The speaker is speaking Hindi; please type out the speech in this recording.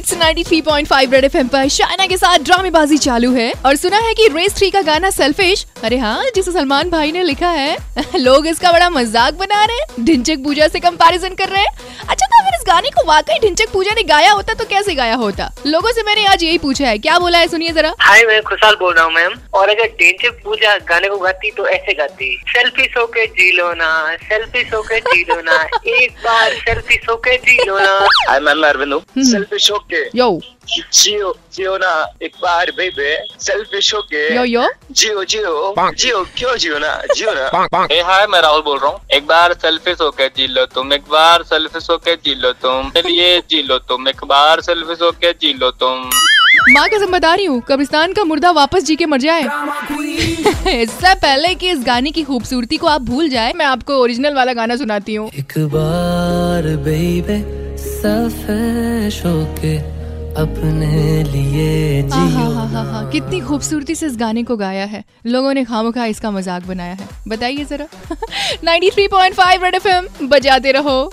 इट्स 93.5 रेड एफएम पर शायना के साथ ड्रामेबाजी चालू है। और सुना है कि रेस थ्री का गाना सेल्फिश अरे हाँ जिसे सलमान भाई ने लिखा है। लोग इसका बड़ा मज़ाक बना रहे हैं। ढिंचक पूजा से कंपैरिजन कर रहे हैं। अच्छा तो इस गाने को वाकई ढिंचक पूजा ने गाया होता तो कैसे गाया होता? लोगों से मैंने आज यही पूछा है। क्या बोला है? सुनिए जरा। हाय मैं खुशहाल बोल रहा हूँ मैम। और अगर ढिंचक पूजा गाने को गाती तो ऐसे गाती। सेल्फी सो के जी लो ना सेल्फी सो के जी लो ना एक बार सेल्फी सो के जी लो ना। हाय मैम मैं अरविंद हूँ। सो के। होके यो जियो जियो ना एक बार बेबे सेल्फिश होके यो यो जियो जियो जियो क्यों जियो ना जियो ना हे हाय मैं राहुल बोल रहा हूँ। एक बार सेल्फिश होके जी लो तुम एक बार सेल्फिश होके जी लो तुम। चलिए जी लो तुम एक बार सेल्फिश होके जी लो तुम। माँ कसम बता रही हूँ कब्रिस्तान का मुर्दा वापस जी के मर जाए। इससे पहले कि इस गाने की खूबसूरती को आप भूल जाए मैं आपको ओरिजिनल वाला गाना सुनाती हूँ। एक बार बेबे सफेश होके अपने लिए जियो हाँ कितनी खूबसूरती से इस गाने को गाया है। लोगों ने खामोखा इसका मज़ाक बनाया है। बताइए जरा। 93.5 रेड एफएम बजाते रहो।